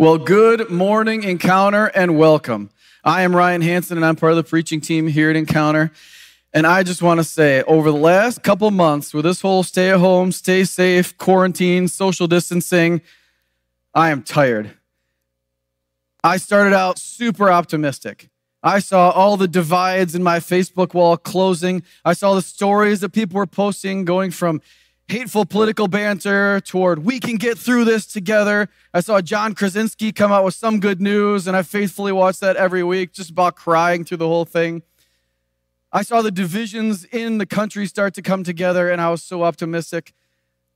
Well, good morning, Encounter, and welcome. I am Ryan Hanson, and I'm part of the preaching team here at Encounter. And I just want to say, over the last couple months, with this whole stay at home, stay safe, quarantine, social distancing, I am tired. I started out super optimistic. I saw all the divides in my Facebook wall closing. I saw the stories that people were posting going from hateful political banter toward we can get through this together. I saw John Krasinski come out with some good news, and I faithfully watch that every week, just about crying through the whole thing. I saw the divisions in the country start to come together, and I was so optimistic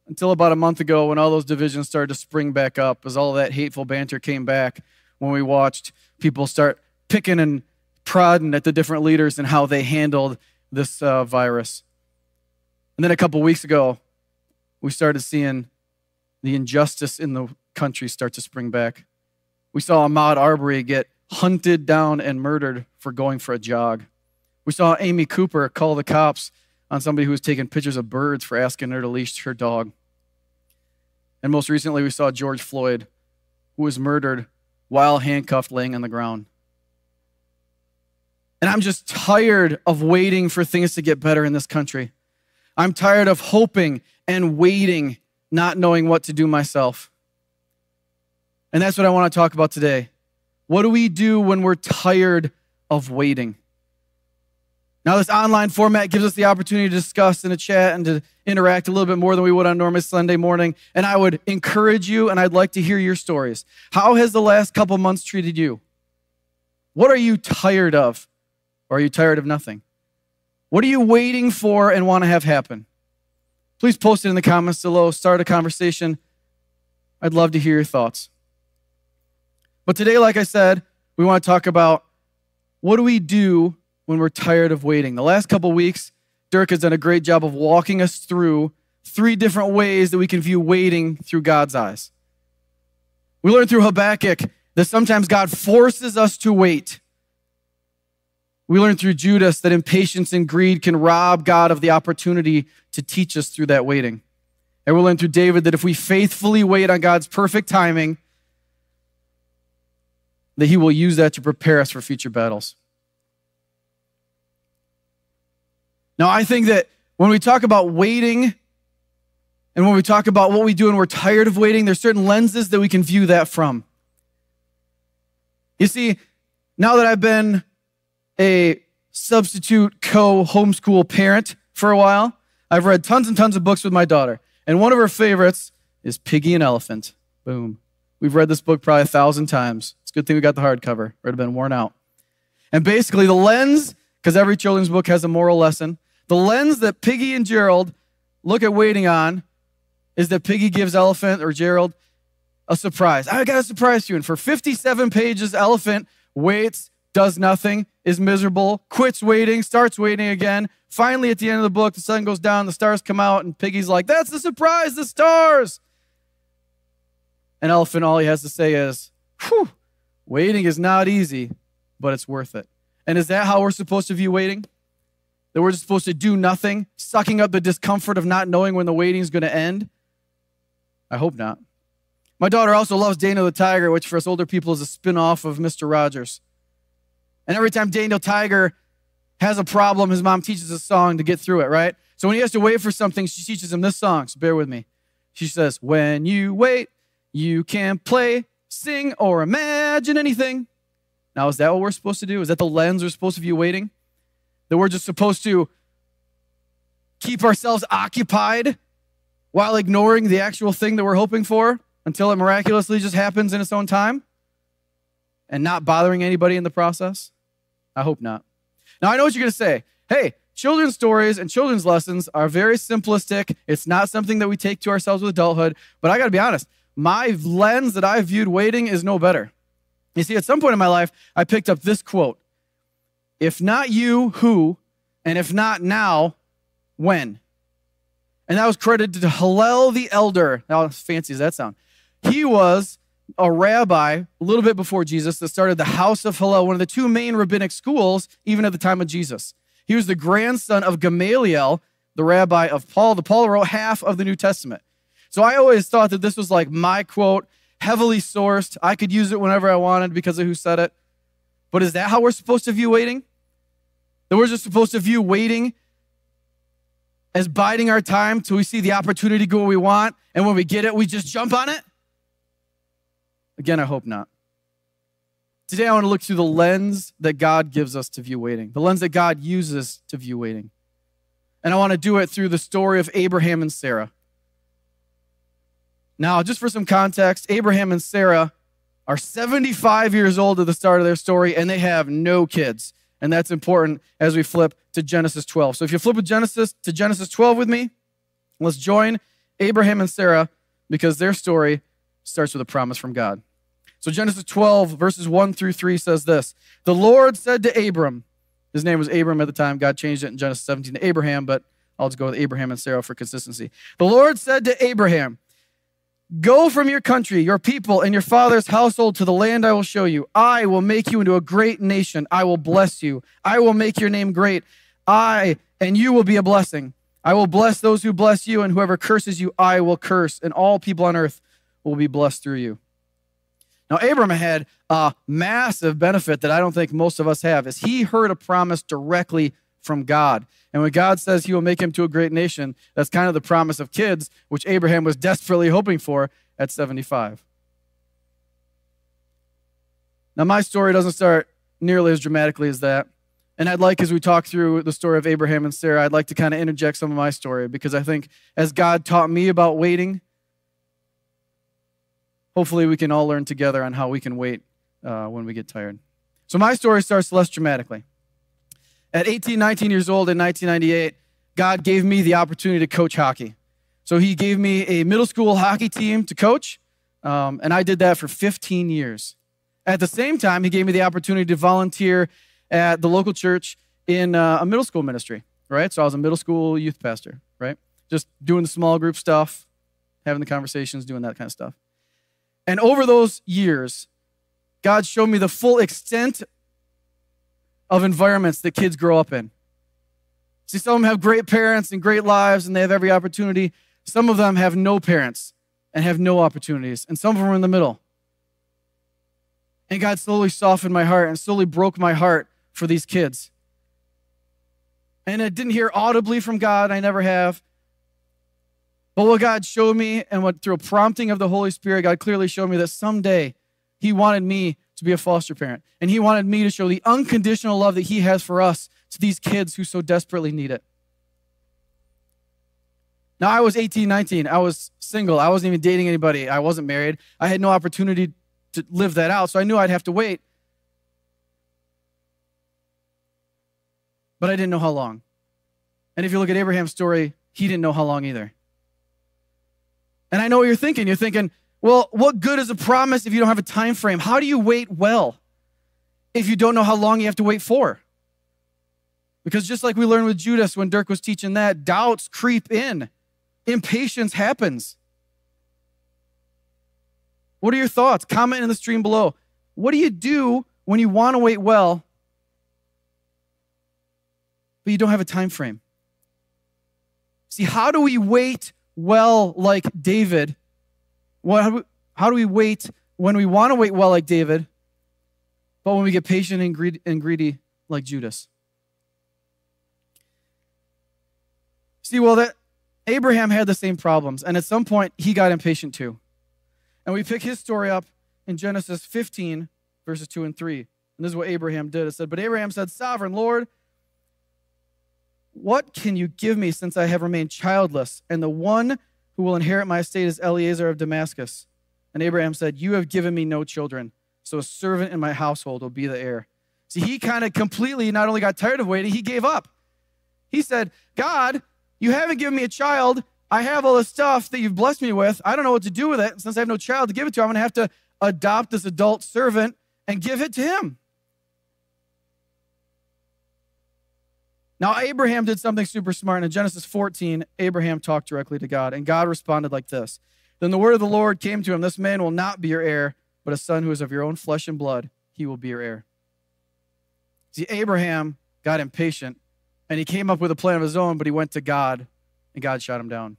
until about a month ago when all those divisions started to spring back up as all that hateful banter came back when we watched people start picking and prodding at the different leaders and how they handled this uh, virus. And then a couple weeks ago, we started seeing the injustice in the country start to spring back. We saw Ahmaud Arbery get hunted down and murdered for going for a jog. We saw Amy Cooper call the cops on somebody who was taking pictures of birds for asking her to leash her dog. And most recently, we saw George Floyd, who was murdered while handcuffed laying on the ground. And I'm just tired of waiting for things to get better in this country. I'm tired of hoping and waiting, not knowing what to do myself. And that's what I want to talk about today. What do we do when we're tired of waiting? Now, this online format gives us the opportunity to discuss and to chat and to interact a little bit more than we would on normal Sunday morning. And I would encourage you, and I'd like to hear your stories. How has the last couple months treated you? What are you tired of? Or are you tired of nothing? What are you waiting for and want to have happen? Please post it in the comments below, start a conversation. I'd love to hear your thoughts. But today, like I said, we want to talk about what do we do when we're tired of waiting. The last couple weeks, Dirk has done a great job of walking us through three different ways that we can view waiting through God's eyes. We learned through Habakkuk that sometimes God forces us to wait. We learn through Judas that impatience and greed can rob God of the opportunity to teach us through that waiting. And we learn through David that if we faithfully wait on God's perfect timing, that he will use that to prepare us for future battles. Now, I think that when we talk about waiting and when we talk about what we do and we're tired of waiting, there's certain lenses that we can view that from. You see, now that I've been a substitute co homeschool parent for a while. I've read tons and tons of books with my daughter, and one of her favorites is Piggy and Elephant. Boom. We've read this book probably a thousand times. It's a good thing we got the hardcover, it would have been worn out. And basically, the lens, because every children's book has a moral lesson, the lens that Piggy and Gerald look at waiting on is that Piggy gives Elephant or Gerald a surprise. I got a surprise for you. And for 57 pages, Elephant waits does nothing, is miserable, quits waiting, starts waiting again. Finally, at the end of the book, the sun goes down, the stars come out, and Piggy's like, That's the surprise, the stars. And Elephant, all he has to say is, Whew, waiting is not easy, but it's worth it. And is that how we're supposed to view waiting? That we're just supposed to do nothing, sucking up the discomfort of not knowing when the waiting is going to end? I hope not. My daughter also loves Daniel the Tiger, which for us older people is a spin off of Mr. Rogers. And every time Daniel Tiger has a problem, his mom teaches a song to get through it, right? So when he has to wait for something, she teaches him this song. So bear with me. She says, When you wait, you can play, sing, or imagine anything. Now, is that what we're supposed to do? Is that the lens we're supposed to view waiting? That we're just supposed to keep ourselves occupied while ignoring the actual thing that we're hoping for until it miraculously just happens in its own time and not bothering anybody in the process? I hope not. Now, I know what you're going to say. Hey, children's stories and children's lessons are very simplistic. It's not something that we take to ourselves with adulthood. But I got to be honest, my lens that I viewed waiting is no better. You see, at some point in my life, I picked up this quote If not you, who? And if not now, when? And that was credited to Hillel the Elder. How fancy does that sound? He was a rabbi a little bit before Jesus that started the House of Hillel, one of the two main rabbinic schools, even at the time of Jesus. He was the grandson of Gamaliel, the rabbi of Paul. The Paul wrote half of the New Testament. So I always thought that this was like my quote, heavily sourced. I could use it whenever I wanted because of who said it. But is that how we're supposed to view waiting? That we're just supposed to view waiting as biding our time till we see the opportunity go where we want, and when we get it, we just jump on it? Again, I hope not. Today, I want to look through the lens that God gives us to view waiting, the lens that God uses to view waiting. And I want to do it through the story of Abraham and Sarah. Now, just for some context, Abraham and Sarah are 75 years old at the start of their story, and they have no kids. And that's important as we flip to Genesis 12. So if you flip with Genesis to Genesis 12 with me, let's join Abraham and Sarah because their story starts with a promise from God. So Genesis 12, verses 1 through 3 says this The Lord said to Abram, his name was Abram at the time. God changed it in Genesis 17 to Abraham, but I'll just go with Abraham and Sarah for consistency. The Lord said to Abraham, Go from your country, your people, and your father's household to the land I will show you. I will make you into a great nation. I will bless you. I will make your name great. I and you will be a blessing. I will bless those who bless you, and whoever curses you, I will curse, and all people on earth will be blessed through you. Now, Abram had a massive benefit that I don't think most of us have, is he heard a promise directly from God. And when God says he will make him to a great nation, that's kind of the promise of kids, which Abraham was desperately hoping for at 75. Now, my story doesn't start nearly as dramatically as that. And I'd like, as we talk through the story of Abraham and Sarah, I'd like to kind of interject some of my story because I think as God taught me about waiting, hopefully we can all learn together on how we can wait uh, when we get tired. So my story starts less dramatically. At 18, 19 years old in 1998, God gave me the opportunity to coach hockey. So he gave me a middle school hockey team to coach, um, and I did that for 15 years. At the same time, he gave me the opportunity to volunteer at the local church in uh, a middle school ministry, right? So I was a middle school youth pastor, right? Just doing the small group stuff, having the conversations, doing that kind of stuff. And over those years, God showed me the full extent of environments that kids grow up in. See, some of them have great parents and great lives and they have every opportunity. Some of them have no parents and have no opportunities. And some of them are in the middle. And God slowly softened my heart and slowly broke my heart for these kids. And I didn't hear audibly from God, I never have. But what God showed me, and what through a prompting of the Holy Spirit, God clearly showed me that someday He wanted me to be a foster parent. And He wanted me to show the unconditional love that He has for us to these kids who so desperately need it. Now, I was 18, 19. I was single. I wasn't even dating anybody. I wasn't married. I had no opportunity to live that out, so I knew I'd have to wait. But I didn't know how long. And if you look at Abraham's story, he didn't know how long either. And I know what you're thinking. You're thinking, well, what good is a promise if you don't have a time frame? How do you wait well if you don't know how long you have to wait for? Because just like we learned with Judas when Dirk was teaching that, doubts creep in, impatience happens. What are your thoughts? Comment in the stream below. What do you do when you want to wait well, but you don't have a time frame? See, how do we wait well like David? What, how do we wait when we want to wait well like David, but when we get patient and greedy, and greedy like Judas? See, well, that Abraham had the same problems, and at some point he got impatient too. And we pick his story up in Genesis 15, verses 2 and 3. And this is what Abraham did. It said, But Abraham said, Sovereign Lord, what can you give me since I have remained childless? And the one who will inherit my estate is Eliezer of Damascus. And Abraham said, You have given me no children, so a servant in my household will be the heir. See, he kind of completely not only got tired of waiting, he gave up. He said, God, you haven't given me a child. I have all the stuff that you've blessed me with. I don't know what to do with it. Since I have no child to give it to, I'm going to have to adopt this adult servant and give it to him. Now, Abraham did something super smart. And In Genesis 14, Abraham talked directly to God, and God responded like this Then the word of the Lord came to him This man will not be your heir, but a son who is of your own flesh and blood, he will be your heir. See, Abraham got impatient, and he came up with a plan of his own, but he went to God, and God shot him down.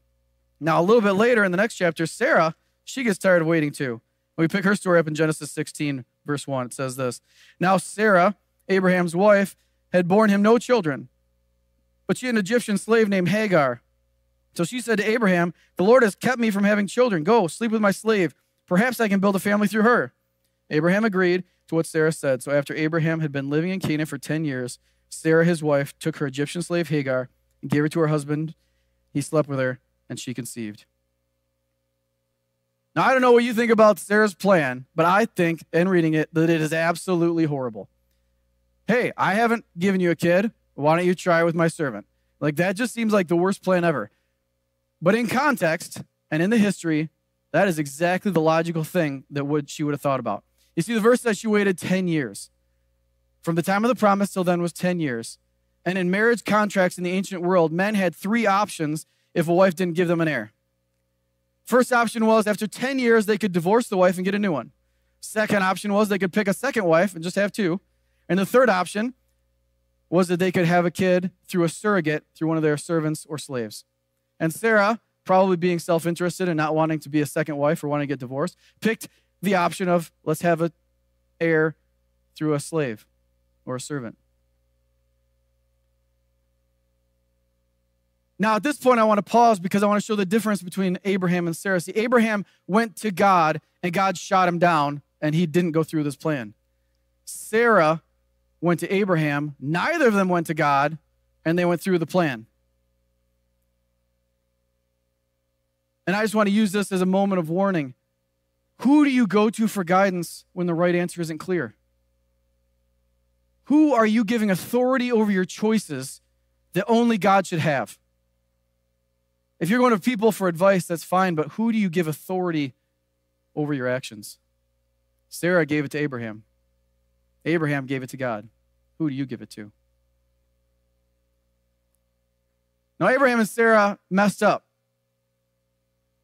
Now, a little bit later in the next chapter, Sarah, she gets tired of waiting too. We pick her story up in Genesis 16, verse 1. It says this Now Sarah, Abraham's wife, had borne him no children, but she had an Egyptian slave named Hagar. So she said to Abraham, The Lord has kept me from having children. Go, sleep with my slave. Perhaps I can build a family through her. Abraham agreed to what Sarah said. So after Abraham had been living in Canaan for 10 years, Sarah, his wife, took her Egyptian slave Hagar and gave her to her husband. He slept with her, and she conceived. Now, I don't know what you think about Sarah's plan, but I think, in reading it, that it is absolutely horrible. Hey, I haven't given you a kid. Why don't you try with my servant? Like, that just seems like the worst plan ever. But in context and in the history, that is exactly the logical thing that would she would have thought about. You see, the verse says she waited 10 years. From the time of the promise till then was 10 years. And in marriage contracts in the ancient world, men had three options if a wife didn't give them an heir. First option was after 10 years, they could divorce the wife and get a new one. Second option was they could pick a second wife and just have two. And the third option was that they could have a kid through a surrogate, through one of their servants or slaves. And Sarah, probably being self interested and not wanting to be a second wife or wanting to get divorced, picked the option of let's have an heir through a slave or a servant. Now, at this point, I want to pause because I want to show the difference between Abraham and Sarah. See, Abraham went to God and God shot him down and he didn't go through this plan. Sarah went to Abraham, neither of them went to God, and they went through the plan. And I just want to use this as a moment of warning. Who do you go to for guidance when the right answer isn't clear? Who are you giving authority over your choices that only God should have? If you're going to people for advice, that's fine, but who do you give authority over your actions? Sarah gave it to Abraham. Abraham gave it to God. Who do you give it to? Now, Abraham and Sarah messed up,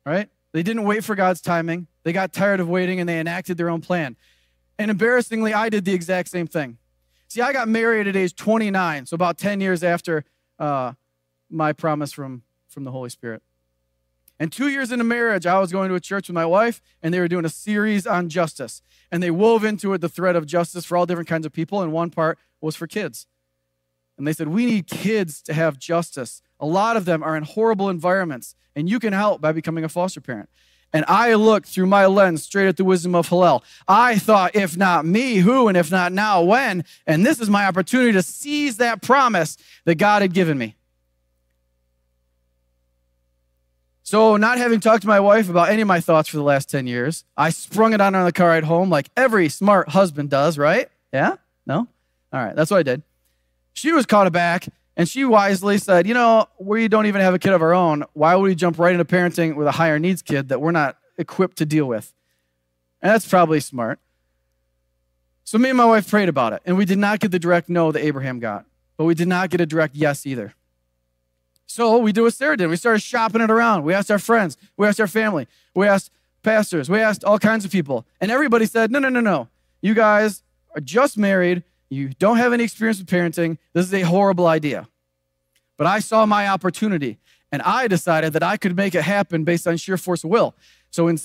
right? They didn't wait for God's timing. They got tired of waiting and they enacted their own plan. And embarrassingly, I did the exact same thing. See, I got married at age 29, so about 10 years after uh, my promise from, from the Holy Spirit. And two years into marriage, I was going to a church with my wife, and they were doing a series on justice. And they wove into it the thread of justice for all different kinds of people, and one part was for kids. And they said, We need kids to have justice. A lot of them are in horrible environments, and you can help by becoming a foster parent. And I looked through my lens straight at the wisdom of Hillel. I thought, if not me, who? And if not now, when? And this is my opportunity to seize that promise that God had given me. So, not having talked to my wife about any of my thoughts for the last 10 years, I sprung it on her on the car ride home like every smart husband does, right? Yeah? No? All right, that's what I did. She was caught aback and she wisely said, You know, we don't even have a kid of our own. Why would we jump right into parenting with a higher needs kid that we're not equipped to deal with? And that's probably smart. So me and my wife prayed about it, and we did not get the direct no that Abraham got, but we did not get a direct yes either. So we do what Sarah did. We started shopping it around. We asked our friends, we asked our family, we asked pastors, we asked all kinds of people, and everybody said, No, no, no, no. You guys are just married. You don't have any experience with parenting. This is a horrible idea. But I saw my opportunity and I decided that I could make it happen based on sheer force of will. So, in,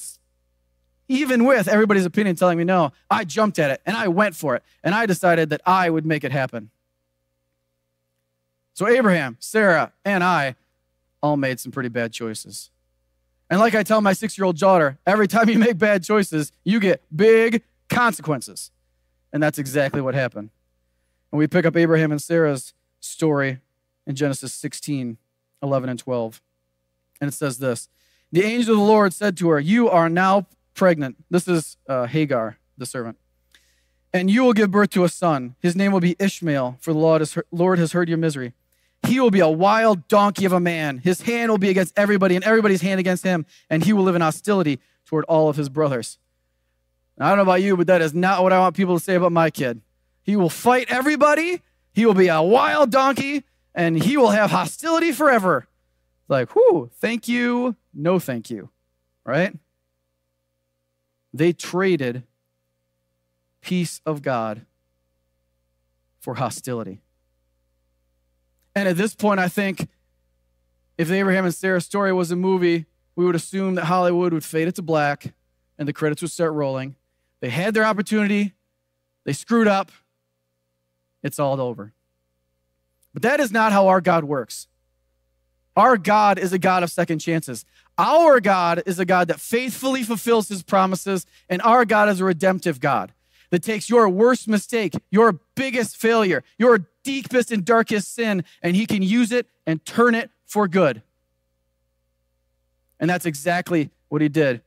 even with everybody's opinion telling me no, I jumped at it and I went for it and I decided that I would make it happen. So, Abraham, Sarah, and I all made some pretty bad choices. And like I tell my six year old daughter, every time you make bad choices, you get big consequences. And that's exactly what happened. And we pick up Abraham and Sarah's story in Genesis 16, 11, and 12. And it says this The angel of the Lord said to her, You are now pregnant. This is uh, Hagar, the servant. And you will give birth to a son. His name will be Ishmael, for the Lord has, heard, Lord has heard your misery. He will be a wild donkey of a man. His hand will be against everybody, and everybody's hand against him, and he will live in hostility toward all of his brothers. I don't know about you, but that is not what I want people to say about my kid. He will fight everybody. He will be a wild donkey and he will have hostility forever. Like, whoo, thank you, no thank you, right? They traded peace of God for hostility. And at this point, I think if the Abraham and Sarah story was a movie, we would assume that Hollywood would fade it to black and the credits would start rolling. They had their opportunity, they screwed up, it's all over. But that is not how our God works. Our God is a God of second chances. Our God is a God that faithfully fulfills his promises, and our God is a redemptive God that takes your worst mistake, your biggest failure, your deepest and darkest sin, and he can use it and turn it for good. And that's exactly what he did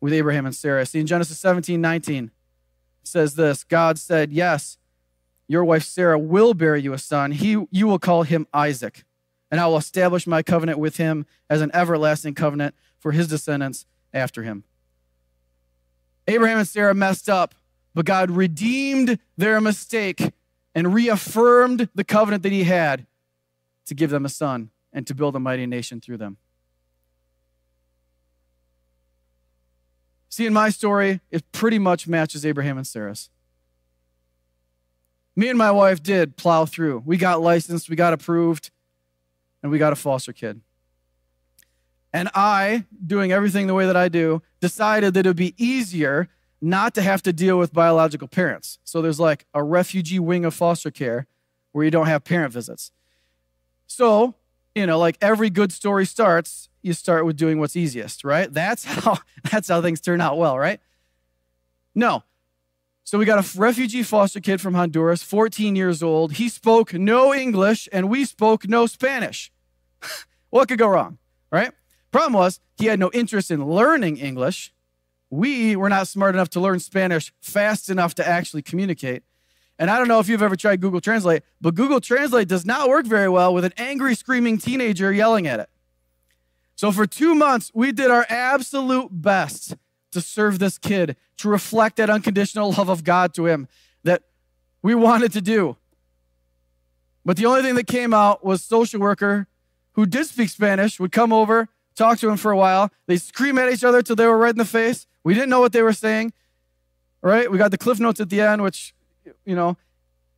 with Abraham and Sarah. See, in Genesis 17 19, says this God said, Yes, your wife Sarah will bear you a son. He, you will call him Isaac, and I will establish my covenant with him as an everlasting covenant for his descendants after him. Abraham and Sarah messed up, but God redeemed their mistake and reaffirmed the covenant that he had to give them a son and to build a mighty nation through them. See, in my story, it pretty much matches Abraham and Sarah's. Me and my wife did plow through. We got licensed, we got approved, and we got a foster kid. And I, doing everything the way that I do, decided that it would be easier not to have to deal with biological parents. So there's like a refugee wing of foster care where you don't have parent visits. So, you know, like every good story starts, you start with doing what's easiest, right? That's how that's how things turn out well, right? No. So we got a refugee foster kid from Honduras, 14 years old. He spoke no English and we spoke no Spanish. what could go wrong, right? Problem was, he had no interest in learning English. We were not smart enough to learn Spanish fast enough to actually communicate. And I don't know if you've ever tried Google Translate, but Google Translate does not work very well with an angry, screaming teenager yelling at it. So for two months, we did our absolute best to serve this kid, to reflect that unconditional love of God to him that we wanted to do. But the only thing that came out was social worker who did speak Spanish would come over, talk to him for a while. They scream at each other till they were red in the face. We didn't know what they were saying. Right? We got the cliff notes at the end, which, you know,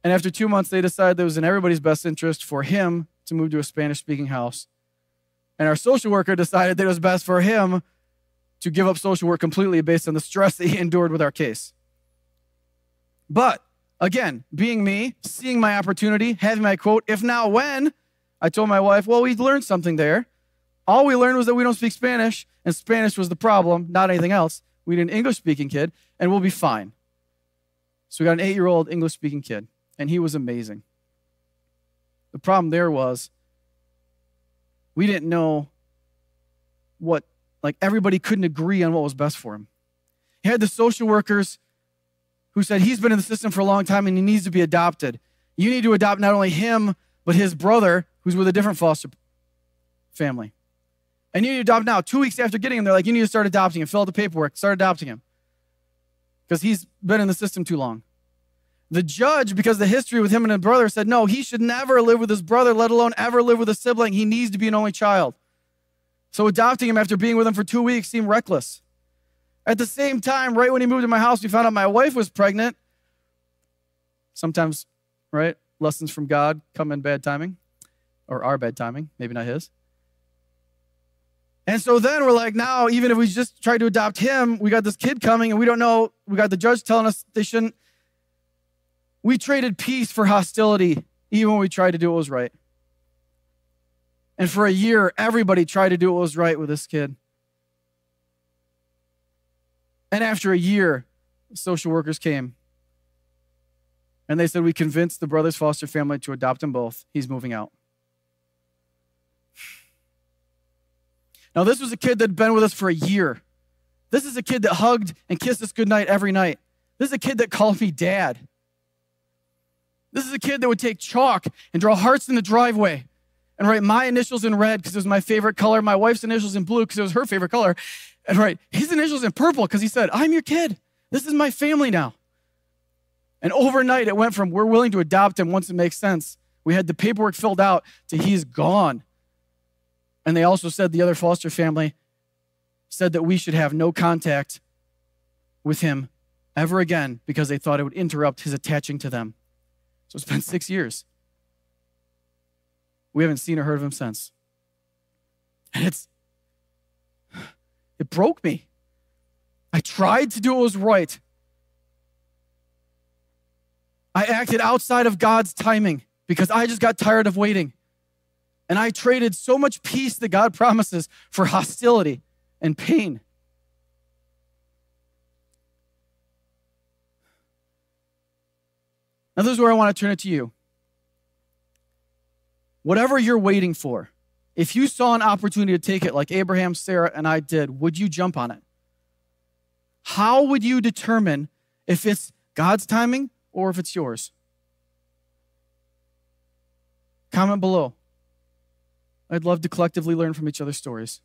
and after two months, they decided it was in everybody's best interest for him to move to a Spanish speaking house. And our social worker decided that it was best for him to give up social work completely based on the stress that he endured with our case. But again, being me, seeing my opportunity, having my quote, if not when, I told my wife, well, we learned something there. All we learned was that we don't speak Spanish, and Spanish was the problem, not anything else. We need an English speaking kid, and we'll be fine. So we got an eight year old English speaking kid, and he was amazing. The problem there was we didn't know what like everybody couldn't agree on what was best for him. He had the social workers who said he's been in the system for a long time and he needs to be adopted. You need to adopt not only him, but his brother, who's with a different foster family. And you need to adopt now. Two weeks after getting him, they're like, you need to start adopting him. Fill out the paperwork. Start adopting him. Because he's been in the system too long. The judge, because the history with him and his brother, said, no, he should never live with his brother, let alone ever live with a sibling. He needs to be an only child. So adopting him after being with him for two weeks seemed reckless. At the same time, right when he moved to my house, we found out my wife was pregnant. Sometimes, right? Lessons from God come in bad timing, or our bad timing, maybe not his. And so then we're like, now, even if we just try to adopt him, we got this kid coming and we don't know. We got the judge telling us they shouldn't. We traded peace for hostility, even when we tried to do what was right. And for a year, everybody tried to do what was right with this kid. And after a year, social workers came and they said, We convinced the brother's foster family to adopt them both. He's moving out. Now, this was a kid that had been with us for a year. This is a kid that hugged and kissed us goodnight every night. This is a kid that called me dad. This is a kid that would take chalk and draw hearts in the driveway and write my initials in red because it was my favorite color, my wife's initials in blue because it was her favorite color, and write his initials in purple because he said, I'm your kid. This is my family now. And overnight, it went from we're willing to adopt him once it makes sense. We had the paperwork filled out to he's gone. And they also said the other foster family said that we should have no contact with him ever again because they thought it would interrupt his attaching to them. So it's been six years. We haven't seen or heard of him since. And it's, it broke me. I tried to do what was right. I acted outside of God's timing because I just got tired of waiting. And I traded so much peace that God promises for hostility and pain. Now, this is where I want to turn it to you. Whatever you're waiting for, if you saw an opportunity to take it like Abraham, Sarah, and I did, would you jump on it? How would you determine if it's God's timing or if it's yours? Comment below. I'd love to collectively learn from each other's stories.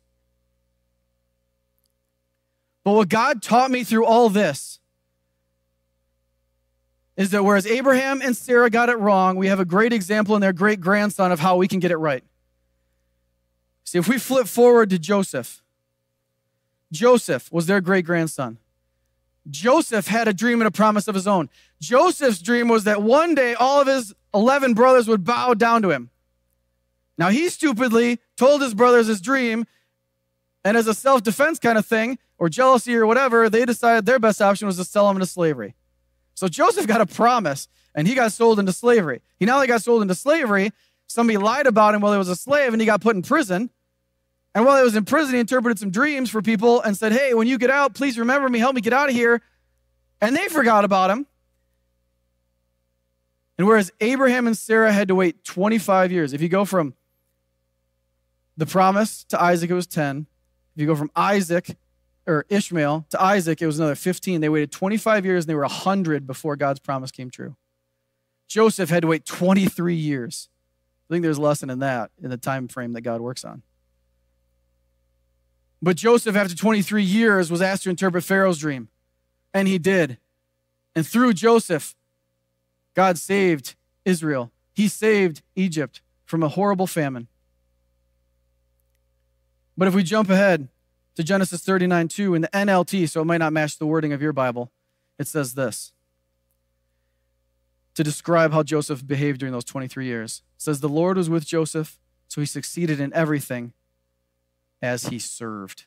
But what God taught me through all this is that whereas Abraham and Sarah got it wrong, we have a great example in their great grandson of how we can get it right. See, if we flip forward to Joseph, Joseph was their great grandson. Joseph had a dream and a promise of his own. Joseph's dream was that one day all of his 11 brothers would bow down to him. Now, he stupidly told his brothers his dream, and as a self defense kind of thing, or jealousy or whatever, they decided their best option was to sell him into slavery. So Joseph got a promise, and he got sold into slavery. He not only got sold into slavery, somebody lied about him while he was a slave, and he got put in prison. And while he was in prison, he interpreted some dreams for people and said, Hey, when you get out, please remember me, help me get out of here. And they forgot about him. And whereas Abraham and Sarah had to wait 25 years, if you go from the promise to Isaac, it was 10. If you go from Isaac or Ishmael to Isaac, it was another 15. They waited 25 years and they were 100 before God's promise came true. Joseph had to wait 23 years. I think there's a lesson in that in the time frame that God works on. But Joseph, after 23 years, was asked to interpret Pharaoh's dream, and he did. And through Joseph, God saved Israel. He saved Egypt from a horrible famine. But if we jump ahead to Genesis 39 2 in the NLT, so it might not match the wording of your Bible, it says this to describe how Joseph behaved during those 23 years. It says, The Lord was with Joseph, so he succeeded in everything as he served.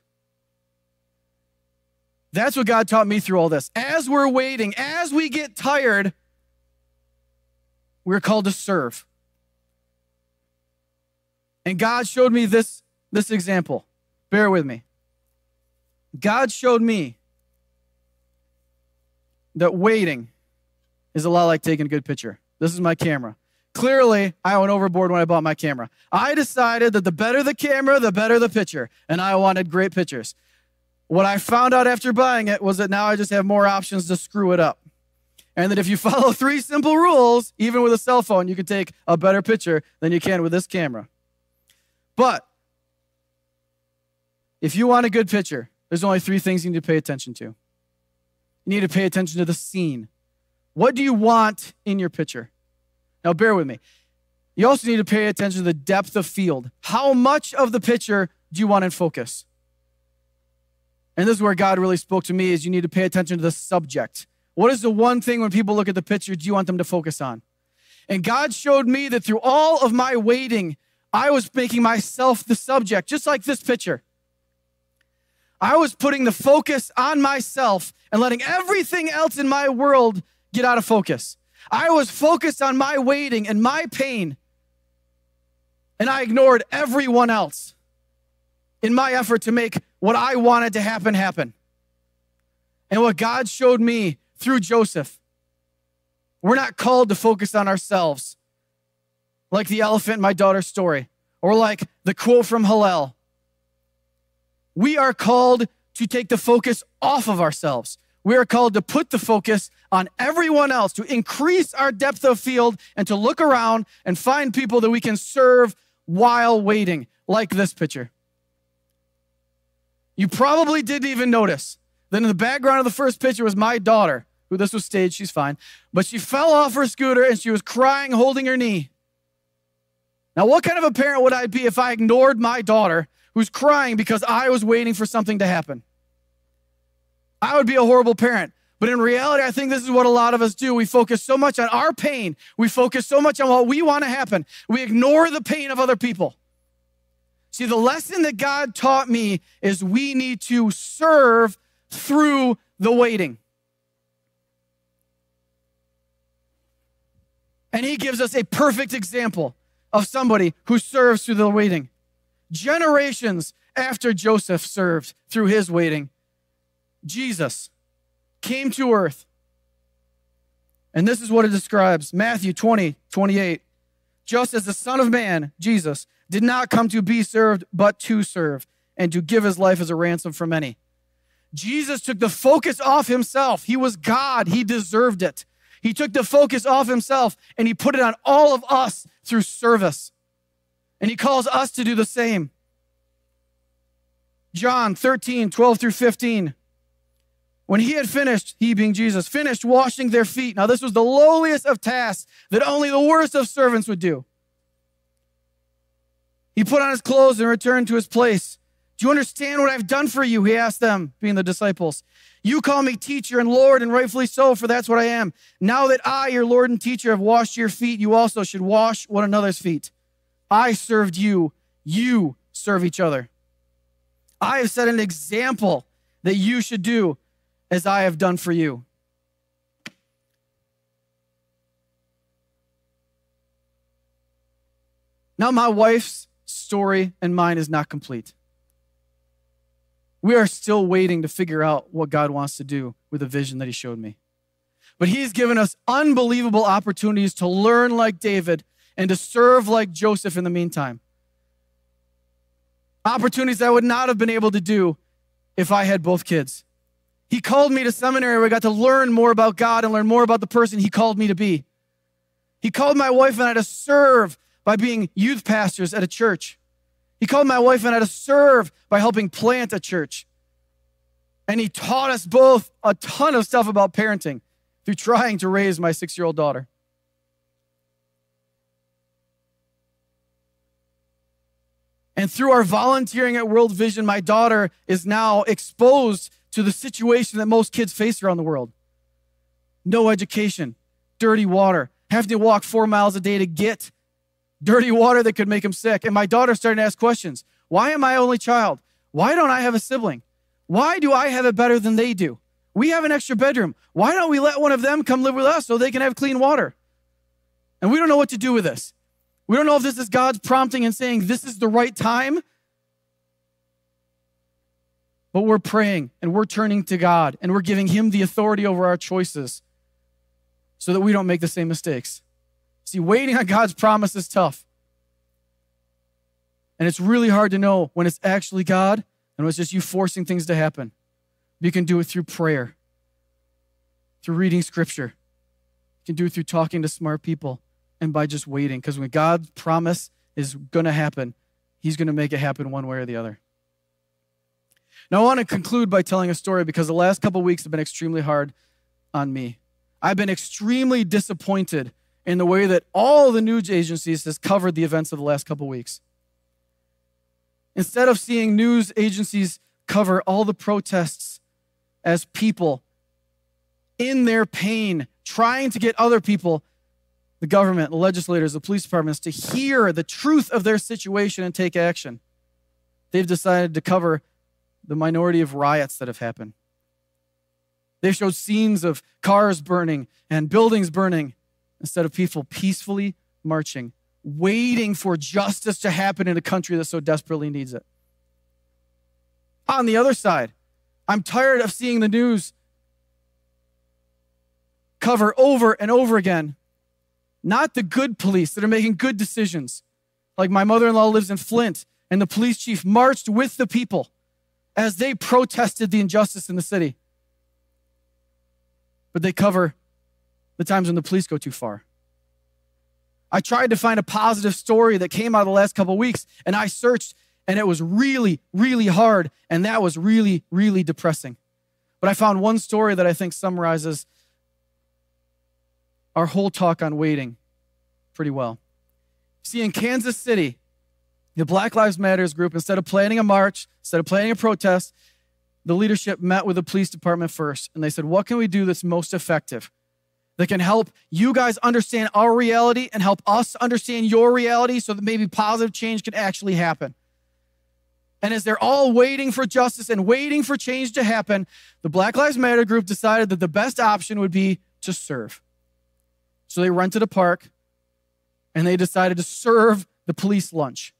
That's what God taught me through all this. As we're waiting, as we get tired, we're called to serve. And God showed me this, this example. Bear with me. God showed me that waiting is a lot like taking a good picture. This is my camera. Clearly, I went overboard when I bought my camera. I decided that the better the camera, the better the picture, and I wanted great pictures. What I found out after buying it was that now I just have more options to screw it up. And that if you follow three simple rules, even with a cell phone, you can take a better picture than you can with this camera. But if you want a good picture, there's only three things you need to pay attention to. You need to pay attention to the scene. What do you want in your picture? Now, bear with me. You also need to pay attention to the depth of field. How much of the picture do you want in focus? And this is where God really spoke to me is you need to pay attention to the subject. What is the one thing when people look at the picture do you want them to focus on? And God showed me that through all of my waiting, I was making myself the subject, just like this picture. I was putting the focus on myself and letting everything else in my world get out of focus. I was focused on my waiting and my pain, and I ignored everyone else in my effort to make what I wanted to happen happen. And what God showed me through Joseph, we're not called to focus on ourselves like the elephant in my daughter's story or like the quote from Hillel. We are called to take the focus off of ourselves. We are called to put the focus on everyone else, to increase our depth of field, and to look around and find people that we can serve while waiting, like this picture. You probably didn't even notice that in the background of the first picture was my daughter, who this was staged, she's fine, but she fell off her scooter and she was crying, holding her knee. Now, what kind of a parent would I be if I ignored my daughter who's crying because I was waiting for something to happen? I would be a horrible parent. But in reality, I think this is what a lot of us do. We focus so much on our pain. We focus so much on what we want to happen. We ignore the pain of other people. See, the lesson that God taught me is we need to serve through the waiting. And he gives us a perfect example of somebody who serves through the waiting. Generations after Joseph served through his waiting, Jesus came to earth. And this is what it describes Matthew 20, 28. Just as the Son of Man, Jesus, did not come to be served, but to serve, and to give his life as a ransom for many. Jesus took the focus off himself. He was God, he deserved it. He took the focus off himself and he put it on all of us through service. And he calls us to do the same. John 13, 12 through 15. When he had finished, he being Jesus, finished washing their feet. Now, this was the lowliest of tasks that only the worst of servants would do. He put on his clothes and returned to his place. Do you understand what I've done for you? He asked them, being the disciples. You call me teacher and Lord, and rightfully so, for that's what I am. Now that I, your Lord and teacher, have washed your feet, you also should wash one another's feet. I served you, you serve each other. I have set an example that you should do as I have done for you. Now, my wife's story and mine is not complete. We are still waiting to figure out what God wants to do with the vision that He showed me. But He's given us unbelievable opportunities to learn like David and to serve like Joseph in the meantime. Opportunities I would not have been able to do if I had both kids. He called me to seminary where I got to learn more about God and learn more about the person He called me to be. He called my wife and I to serve by being youth pastors at a church. He called my wife and I to serve by helping plant a church. And he taught us both a ton of stuff about parenting through trying to raise my six year old daughter. And through our volunteering at World Vision, my daughter is now exposed to the situation that most kids face around the world no education, dirty water, having to walk four miles a day to get dirty water that could make them sick. And my daughter started to ask questions. Why am I only child? Why don't I have a sibling? Why do I have it better than they do? We have an extra bedroom. Why don't we let one of them come live with us so they can have clean water? And we don't know what to do with this. We don't know if this is God's prompting and saying this is the right time. But we're praying and we're turning to God and we're giving Him the authority over our choices so that we don't make the same mistakes. See, waiting on God's promise is tough. And it's really hard to know when it's actually God and when it's just you forcing things to happen. You can do it through prayer, through reading scripture. You can do it through talking to smart people and by just waiting. Because when God's promise is going to happen, He's going to make it happen one way or the other. Now, I want to conclude by telling a story because the last couple weeks have been extremely hard on me. I've been extremely disappointed in the way that all the news agencies has covered the events of the last couple weeks. Instead of seeing news agencies cover all the protests as people in their pain, trying to get other people, the government, the legislators, the police departments, to hear the truth of their situation and take action, they've decided to cover the minority of riots that have happened. They've showed scenes of cars burning and buildings burning instead of people peacefully marching, waiting for justice to happen in a country that so desperately needs it. On the other side, I'm tired of seeing the news cover over and over again not the good police that are making good decisions. Like my mother in law lives in Flint, and the police chief marched with the people as they protested the injustice in the city. But they cover the times when the police go too far. I tried to find a positive story that came out of the last couple weeks, and I searched, and it was really, really hard, and that was really, really depressing. But I found one story that I think summarizes our whole talk on waiting pretty well. See, in Kansas City, the Black Lives Matters group, instead of planning a march, instead of planning a protest, the leadership met with the police department first, and they said, What can we do that's most effective? that can help you guys understand our reality and help us understand your reality so that maybe positive change can actually happen. And as they're all waiting for justice and waiting for change to happen, the Black Lives Matter group decided that the best option would be to serve. So they rented a park and they decided to serve the police lunch.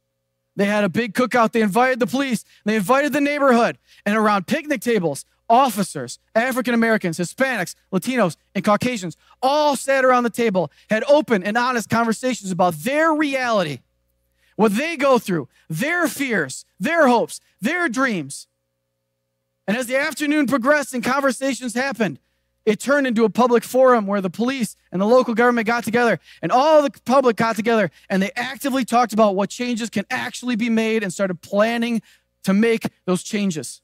They had a big cookout. They invited the police, they invited the neighborhood, and around picnic tables, officers, African Americans, Hispanics, Latinos, and Caucasians all sat around the table, had open and honest conversations about their reality, what they go through, their fears, their hopes, their dreams. And as the afternoon progressed and conversations happened, it turned into a public forum where the police and the local government got together and all the public got together and they actively talked about what changes can actually be made and started planning to make those changes.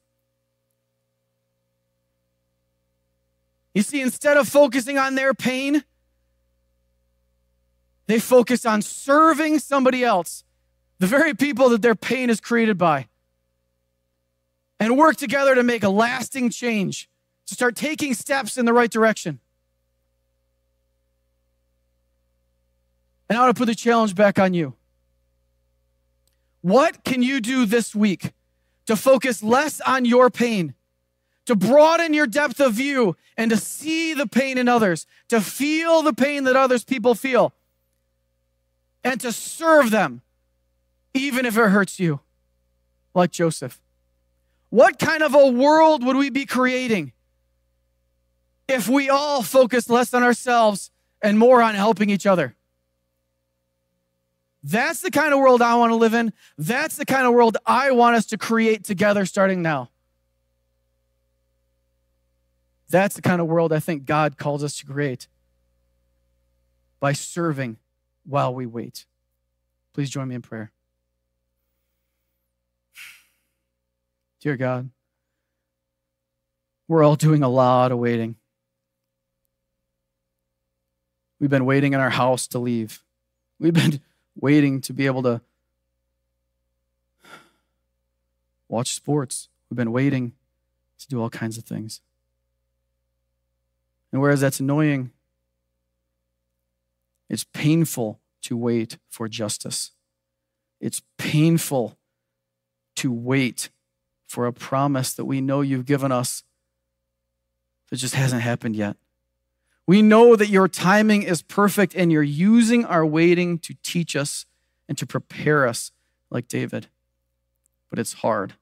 You see, instead of focusing on their pain, they focus on serving somebody else, the very people that their pain is created by, and work together to make a lasting change to start taking steps in the right direction. And I want to put the challenge back on you. What can you do this week to focus less on your pain, to broaden your depth of view, and to see the pain in others, to feel the pain that others people feel, and to serve them, even if it hurts you, like Joseph? What kind of a world would we be creating if we all focus less on ourselves and more on helping each other. That's the kind of world I want to live in. That's the kind of world I want us to create together starting now. That's the kind of world I think God calls us to create by serving while we wait. Please join me in prayer. Dear God, we're all doing a lot of waiting. We've been waiting in our house to leave. We've been waiting to be able to watch sports. We've been waiting to do all kinds of things. And whereas that's annoying, it's painful to wait for justice. It's painful to wait for a promise that we know you've given us that just hasn't happened yet. We know that your timing is perfect and you're using our waiting to teach us and to prepare us like David. But it's hard.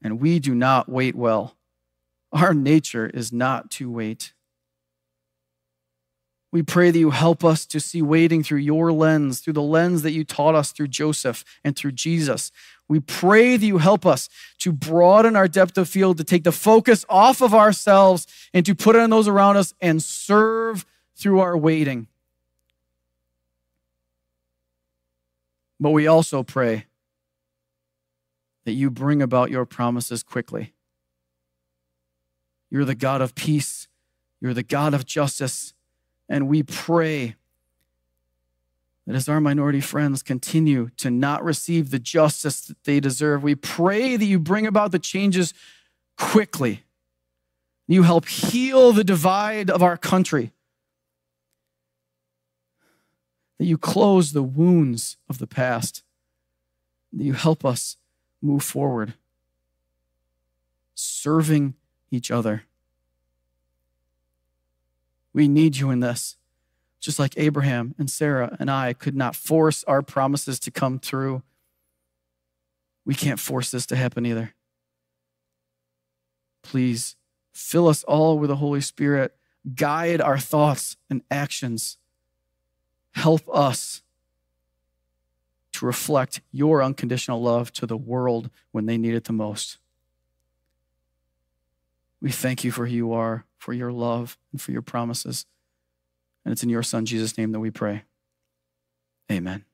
And we do not wait well. Our nature is not to wait. We pray that you help us to see waiting through your lens, through the lens that you taught us through Joseph and through Jesus. We pray that you help us to broaden our depth of field, to take the focus off of ourselves and to put it on those around us and serve through our waiting. But we also pray that you bring about your promises quickly. You're the God of peace, you're the God of justice, and we pray that as our minority friends continue to not receive the justice that they deserve, we pray that you bring about the changes quickly. You help heal the divide of our country. That you close the wounds of the past. That you help us move forward, serving each other. We need you in this just like Abraham and Sarah and I could not force our promises to come through. We can't force this to happen either. Please fill us all with the Holy Spirit, guide our thoughts and actions. Help us to reflect your unconditional love to the world when they need it the most. We thank you for who you are, for your love, and for your promises. And it's in your Son, Jesus' name, that we pray. Amen.